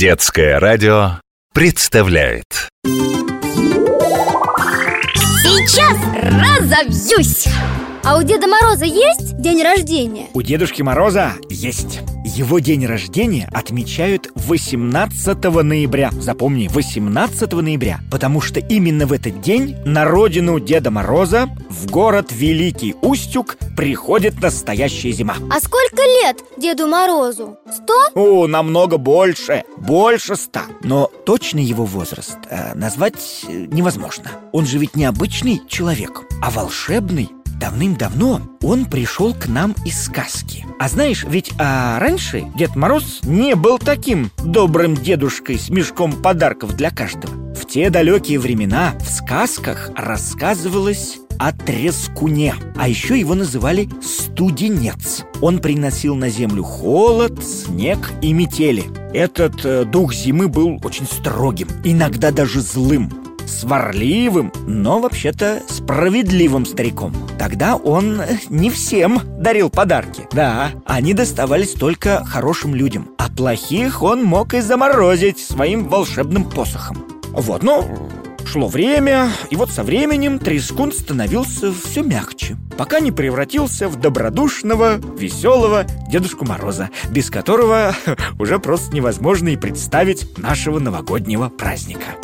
Детское радио представляет Сейчас разобьюсь! А у Деда Мороза есть день рождения? У Дедушки Мороза есть. Его день рождения отмечают 18 ноября. Запомни, 18 ноября. Потому что именно в этот день на родину Деда Мороза, в город Великий Устюг, приходит настоящая зима. А сколько лет Деду Морозу? Сто? О, намного больше, больше ста Но точный его возраст э, назвать э, невозможно Он же ведь не обычный человек, а волшебный Давным-давно он пришел к нам из сказки. А знаешь, ведь а раньше Дед Мороз не был таким добрым дедушкой с мешком подарков для каждого. В те далекие времена в сказках рассказывалось о трескуне А еще его называли студенец Он приносил на землю холод, снег и метели. Этот э, дух зимы был очень строгим, иногда даже злым сварливым, но вообще-то справедливым стариком. Тогда он э, не всем дарил подарки. Да, они доставались только хорошим людям, а плохих он мог и заморозить своим волшебным посохом. Вот, ну, шло время, и вот со временем Трескун становился все мягче, пока не превратился в добродушного, веселого Дедушку Мороза, без которого уже просто невозможно и представить нашего новогоднего праздника.